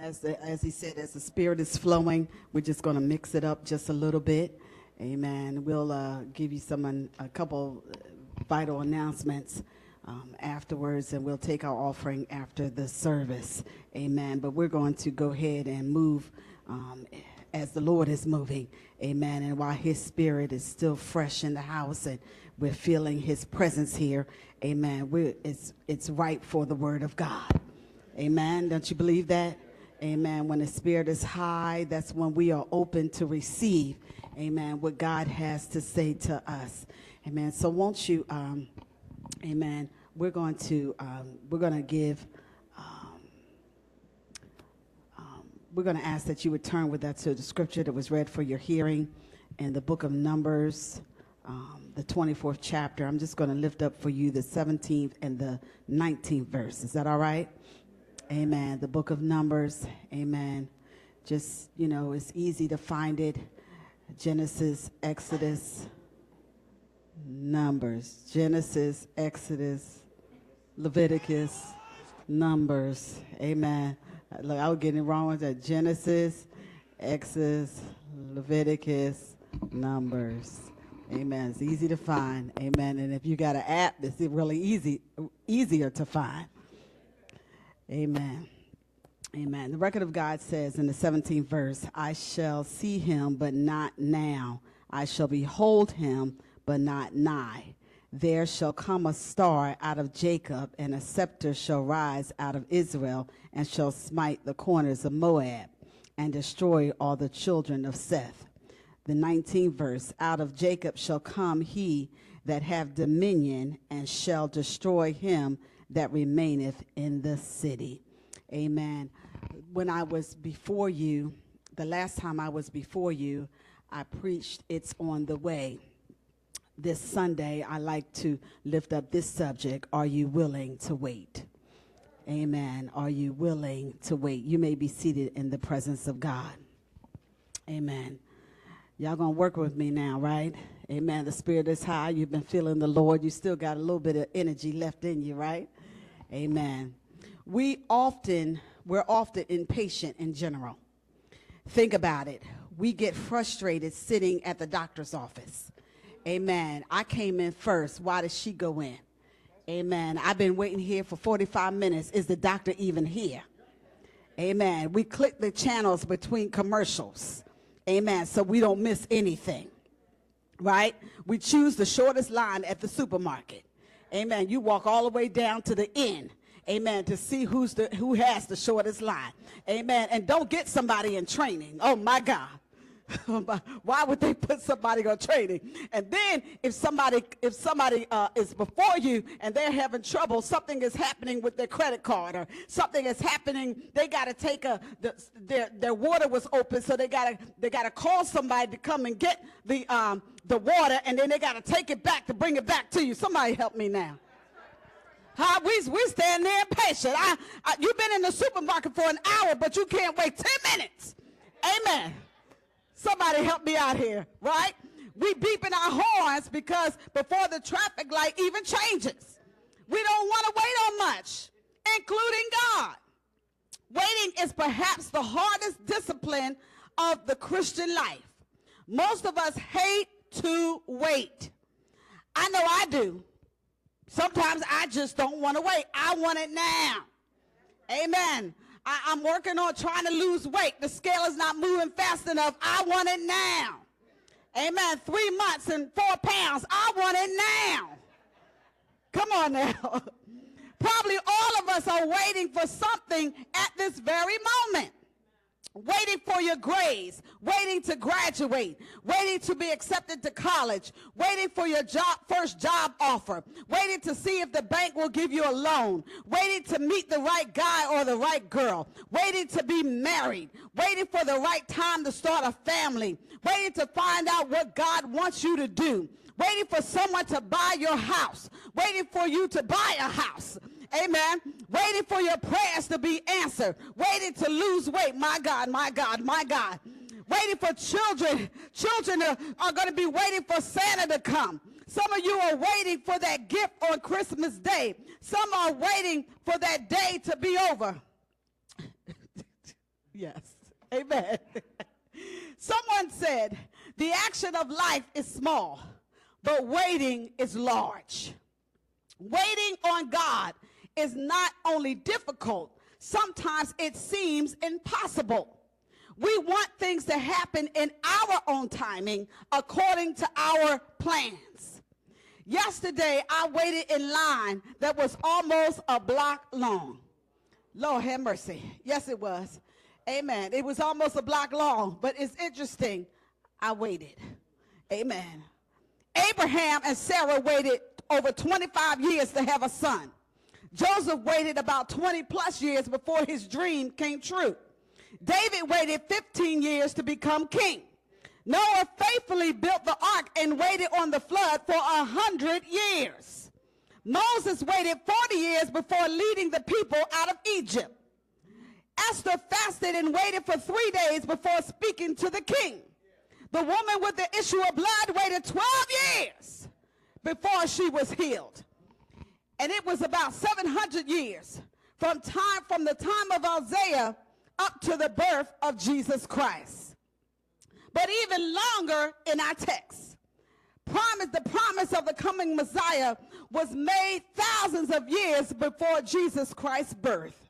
As, the, as he said, as the Spirit is flowing, we're just going to mix it up just a little bit. Amen. We'll uh, give you some a couple uh, vital announcements um, afterwards, and we'll take our offering after the service. Amen. But we're going to go ahead and move um, as the Lord is moving. Amen. And while His Spirit is still fresh in the house, and we're feeling His presence here. Amen. We're, it's it's right for the Word of God. Amen. Don't you believe that? Amen. When the spirit is high, that's when we are open to receive, amen, what God has to say to us. Amen. So won't you, um, amen, we're going to, um, we're going to give, um, um, we're going to ask that you would turn with that to the scripture that was read for your hearing in the book of Numbers, um, the 24th chapter. I'm just going to lift up for you the 17th and the 19th verse. Is that all right? Amen. The book of Numbers. Amen. Just, you know, it's easy to find it. Genesis, Exodus, Numbers. Genesis, Exodus, Leviticus, Numbers. Amen. Look, I was getting wrong with that. Genesis, Exodus, Leviticus, Numbers. Amen. It's easy to find. Amen. And if you got an app, it's really easy, easier to find. Amen. Amen. The record of God says in the 17th verse, I shall see him, but not now. I shall behold him, but not nigh. There shall come a star out of Jacob, and a scepter shall rise out of Israel, and shall smite the corners of Moab, and destroy all the children of Seth. The 19th verse, out of Jacob shall come he that have dominion, and shall destroy him that remaineth in the city. Amen. When I was before you, the last time I was before you, I preached It's on the Way. This Sunday, I like to lift up this subject Are you willing to wait? Amen. Are you willing to wait? You may be seated in the presence of God. Amen. Y'all gonna work with me now, right? Amen. The spirit is high. You've been feeling the Lord. You still got a little bit of energy left in you, right? Amen. We often, we're often impatient in general. Think about it. We get frustrated sitting at the doctor's office. Amen. I came in first. Why did she go in? Amen. I've been waiting here for 45 minutes. Is the doctor even here? Amen. We click the channels between commercials. Amen. So we don't miss anything. Right? We choose the shortest line at the supermarket. Amen. You walk all the way down to the end. Amen. To see who's the who has the shortest line. Amen. And don't get somebody in training. Oh my God. Why would they put somebody on training? And then if somebody if somebody uh, is before you and they're having trouble, something is happening with their credit card or something is happening. They got to take a the, their their water was open, so they got to they got to call somebody to come and get the um, the water, and then they got to take it back to bring it back to you. Somebody help me now. We we stand there impatient. I, I, you've been in the supermarket for an hour, but you can't wait 10 minutes. Amen. Somebody help me out here, right? We beeping our horns because before the traffic light even changes. We don't want to wait on much, including God. Waiting is perhaps the hardest discipline of the Christian life. Most of us hate to wait. I know I do. Sometimes I just don't want to wait. I want it now. Amen. I, am working on trying to lose weight. The scale is not moving fast enough. I want it now. Amen. Three months and four pounds. I want it now. Come on now. Probably all of us are waiting for something at this very moment waiting for your grades, waiting to graduate, waiting to be accepted to college, waiting for your job, first job offer, waiting to see if the bank will give you a loan, waiting to meet the right guy or the right girl, waiting to be married, waiting for the right time to start a family, waiting to find out what God wants you to do, waiting for someone to buy your house, waiting for you to buy a house. Amen. Waiting for your prayers to be answered. Waiting to lose weight. My God, my God, my God. Waiting for children. Children are, are going to be waiting for Santa to come. Some of you are waiting for that gift on Christmas Day. Some are waiting for that day to be over. yes. Amen. Someone said, the action of life is small, but waiting is large. Waiting on God is not only difficult, sometimes it seems impossible. We want things to happen in our own timing according to our plans. Yesterday, I waited in line that was almost a block long. Lord have mercy. Yes, it was. Amen. It was almost a block long, but it's interesting. I waited. Amen. Abraham and Sarah waited over 25 years to have a son. Joseph waited about 20 plus years before his dream came true. David waited 15 years to become king. Noah faithfully built the ark and waited on the flood for a hundred years. Moses waited 40 years before leading the people out of Egypt. Esther fasted and waited for three days before speaking to the king. The woman with the issue of blood waited 12 years before she was healed. And it was about 700 years from time from the time of Isaiah up to the birth of Jesus Christ. But even longer in our text, promise, the promise of the coming Messiah was made thousands of years before Jesus Christ's birth.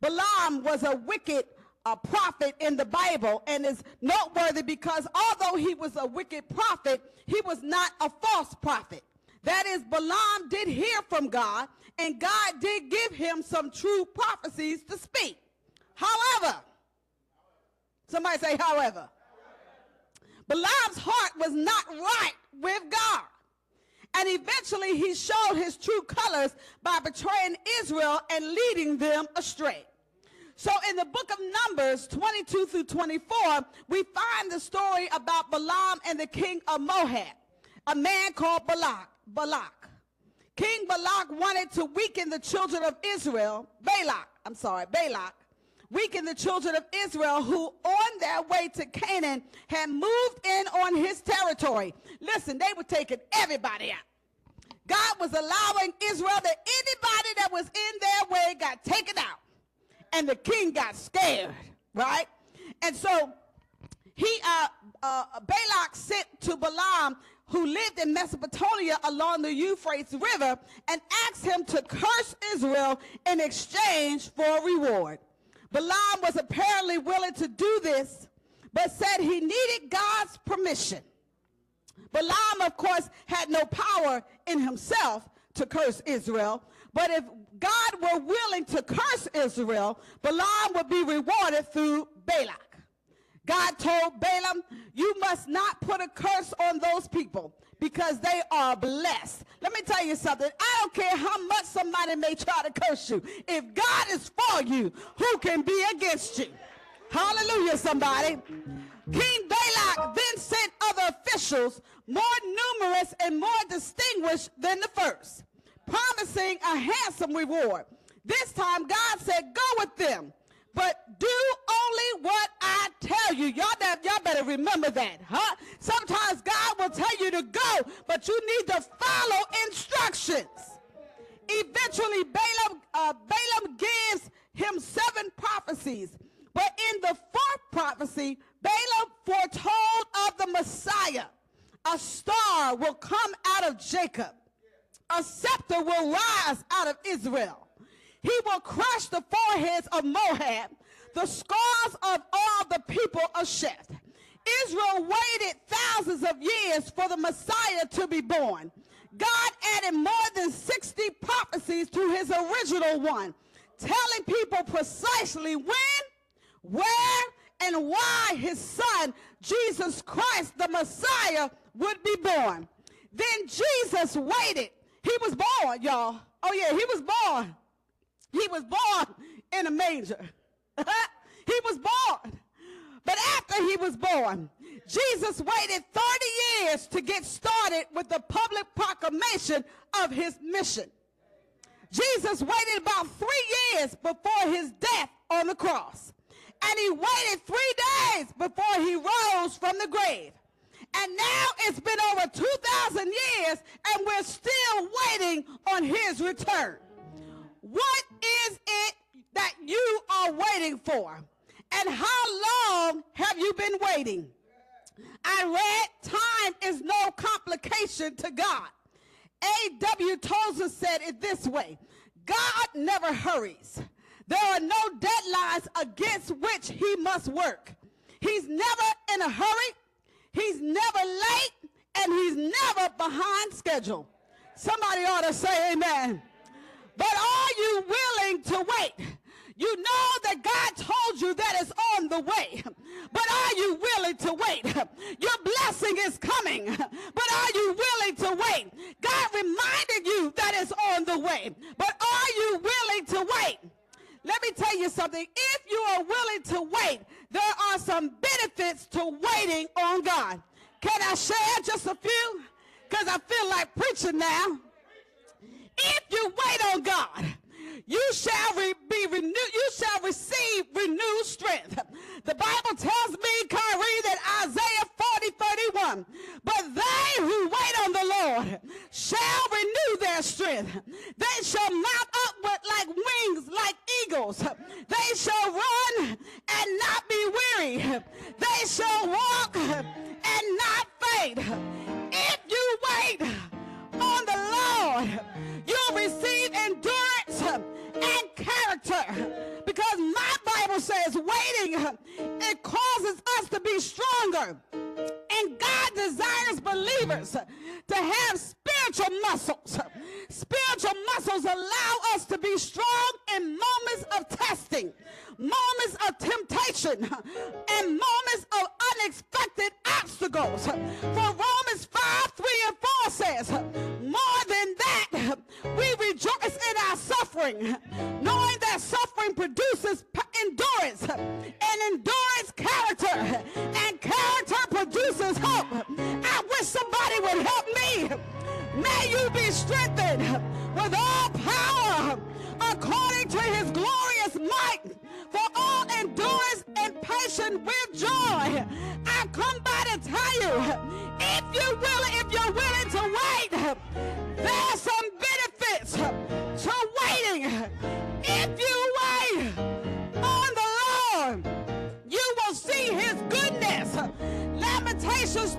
Balaam was a wicked a prophet in the Bible and is noteworthy because although he was a wicked prophet, he was not a false prophet. That is, Balaam did hear from God and God did give him some true prophecies to speak. However, somebody say, however, Balaam's heart was not right with God. And eventually he showed his true colors by betraying Israel and leading them astray. So in the book of Numbers 22 through 24, we find the story about Balaam and the king of Moab, a man called Balak. Balak. King Balak wanted to weaken the children of Israel, Balak, I'm sorry, Balak, weaken the children of Israel who on their way to Canaan had moved in on his territory. Listen, they were taking everybody out. God was allowing Israel that anybody that was in their way got taken out and the king got scared, right? And so he, uh, uh, Balak sent to Balaam, who lived in Mesopotamia along the Euphrates River, and asked him to curse Israel in exchange for a reward. Balaam was apparently willing to do this, but said he needed God's permission. Balaam, of course, had no power in himself to curse Israel, but if God were willing to curse Israel, Balaam would be rewarded through told Balaam, you must not put a curse on those people because they are blessed. Let me tell you something. I don't care how much somebody may try to curse you. If God is for you, who can be against you? Hallelujah, somebody. King Balak then sent other officials more numerous and more distinguished than the first promising a handsome reward. This time God said, go with them, but do only what I tell you. Y'all, that, y'all better remember that, huh? Sometimes God will tell you to go, but you need to follow instructions. Eventually, Balaam, uh, Balaam gives him seven prophecies. But in the fourth prophecy, Balaam foretold of the Messiah. A star will come out of Jacob a scepter will rise out of Israel. He will crush the foreheads of Moab, the scars of all the people of Sheth. Israel waited thousands of years for the Messiah to be born. God added more than 60 prophecies to his original one, telling people precisely when, where, and why his son, Jesus Christ, the Messiah, be born. Then Jesus waited he was born, y'all. Oh, yeah, he was born. He was born in a manger. he was born. But after he was born, Jesus waited 30 years to get started with the public proclamation of his mission. Jesus waited about three years before his death on the cross. And he waited three days before he rose from the grave. And now it's been over 2,000 years and we're still waiting on his return. What is it that you are waiting for? And how long have you been waiting? I read, time is no complication to God. A.W. Tozer said it this way God never hurries. There are no deadlines against which he must work. He's never in a hurry, he's never late, and he's never behind schedule. Somebody ought to say amen. But are you willing to wait? You know that God told you that it's on the way. But are you willing to wait? Your blessing is coming. But are you willing to wait? God reminded you that it's on the way. But are you willing to wait? Let me tell you something. If you are willing to wait, there are some benefits to waiting on God. Can I share just a few? Because I feel like preaching now. If you wait on God, you shall re- be renewed, you shall receive renewed strength. The Bible tells me, Kyrie, that Isaiah 40, 31, but they who wait on the Lord shall renew their strength. They shall mount up with like wings, like eagles. They shall run and not be weary. They shall walk and not faint. Waiting, it causes us to be stronger. And God desires believers to have spiritual muscles. Spiritual muscles allow us to be strong in moments of testing, moments of temptation, and moments of unexpected obstacles. For Romans 5, 3, and 4 says, More than that, we rejoice in our suffering, knowing that suffering produces endurance, and endurance character, and character produces hope. I wish somebody would help me. May you be strengthened with all power for all endurance and patience with joy. I come by to tell you, if you will, if you're willing to wait, there's some benefits to waiting. If you wait on the Lord, you will see his goodness. Lamentations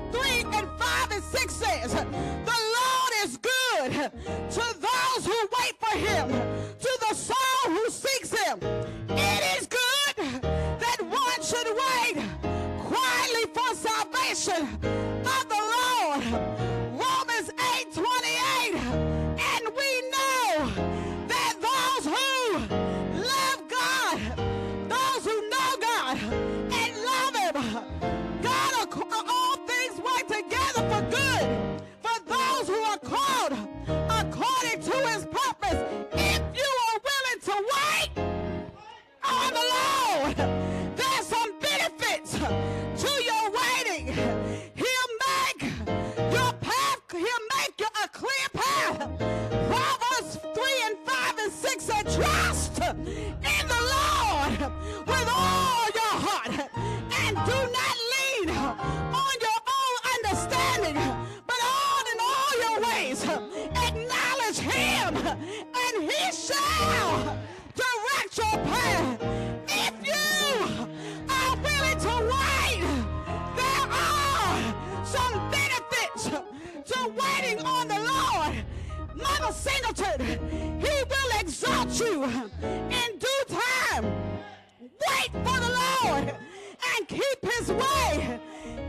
and keep His way.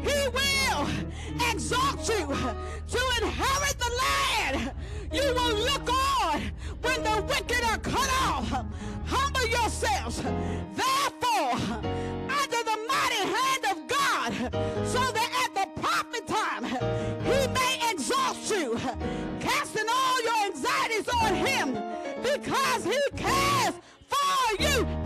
He will exalt you to inherit the land. You will look on when the wicked are cut off. Humble yourselves, therefore, under the mighty hand of God, so that at the proper time He may exalt you, casting all your anxieties on Him, because He cares for you.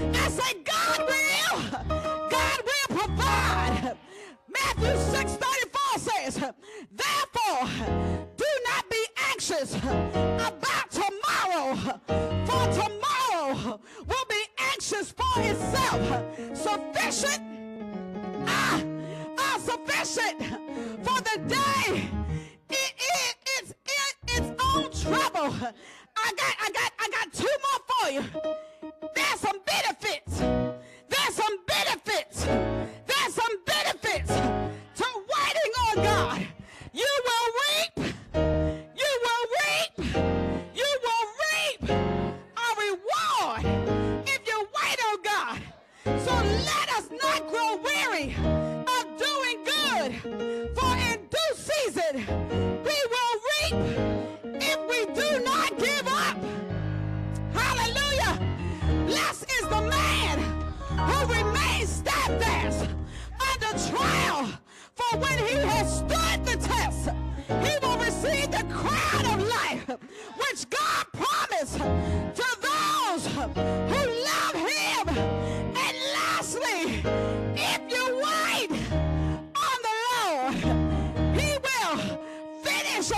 I say Thank you.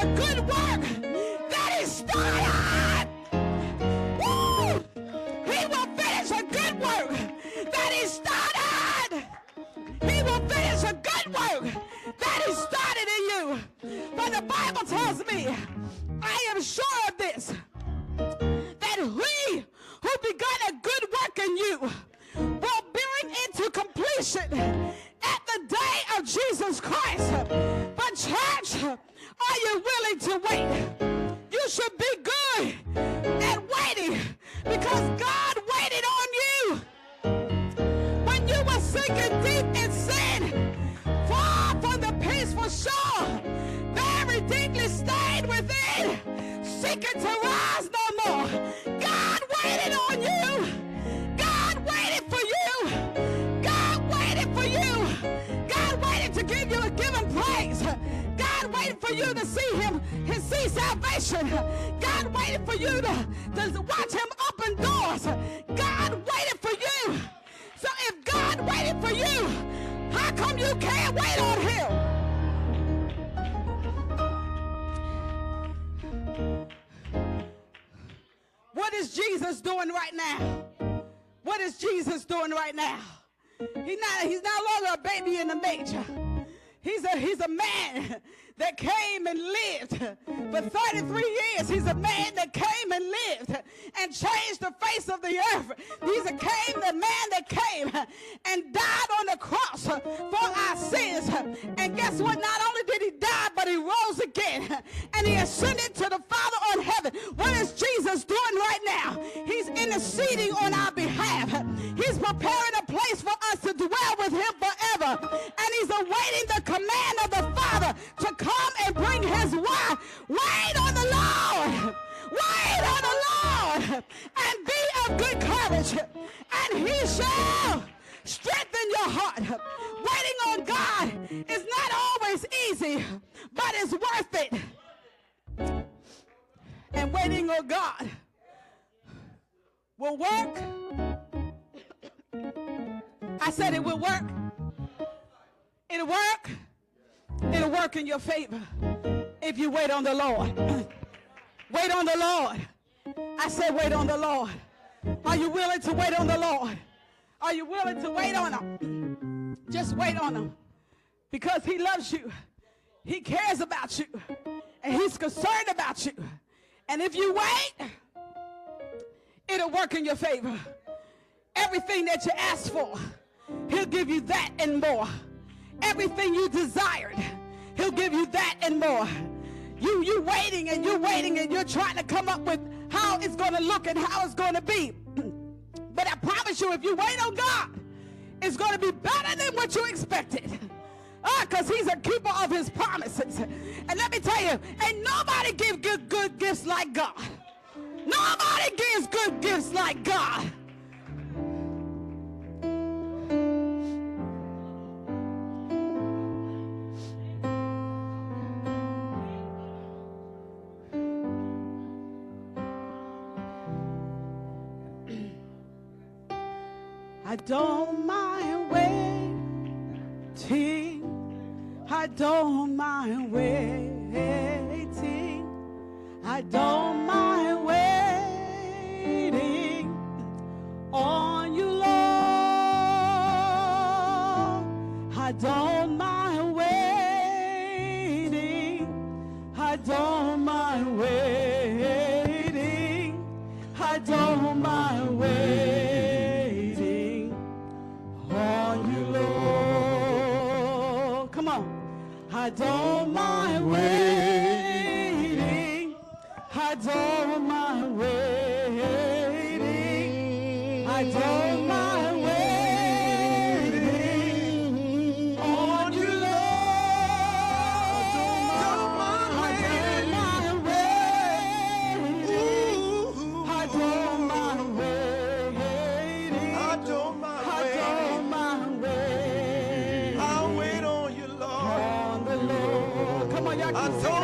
A good work seeking to rise no more. God waited on you. God waited for you. God waited for you. God waited to give you a given praise. God waited for you to see him, his see salvation. God waited for you to, to watch him open doors. What is Jesus doing right now? What is Jesus doing right now? He's not, he's no longer a baby in the manger. He's a, he's a man that came and lived for 33 years. He's a man that came and lived and changed the face of the earth. He's a came, the man that came and died on the cross for our sins. And guess what? Not only did he die, but he rose again and he ascended to the Father on heaven. What is Jesus doing right now? He's interceding on our behalf. He's preparing a place for us to dwell with him forever. And he's awaiting the command work in your favor if you wait on the Lord. wait on the Lord. I said, wait on the Lord. Are you willing to wait on the Lord? Are you willing to wait on Him? Just wait on Him because He loves you. He cares about you. And He's concerned about you. And if you wait, it'll work in your favor. Everything that you ask for, He'll give you that and more. Everything you desired, He'll give you that and more. You you waiting and you're waiting and you're trying to come up with how it's going to look and how it's going to be. but I promise you, if you wait on God, it's going to be better than what you expected. Ah, because he's a keeper of his promises. And let me tell you, ain't nobody give good, good gifts like God. Nobody don't mind waiting. I don't mind waiting. I don't I that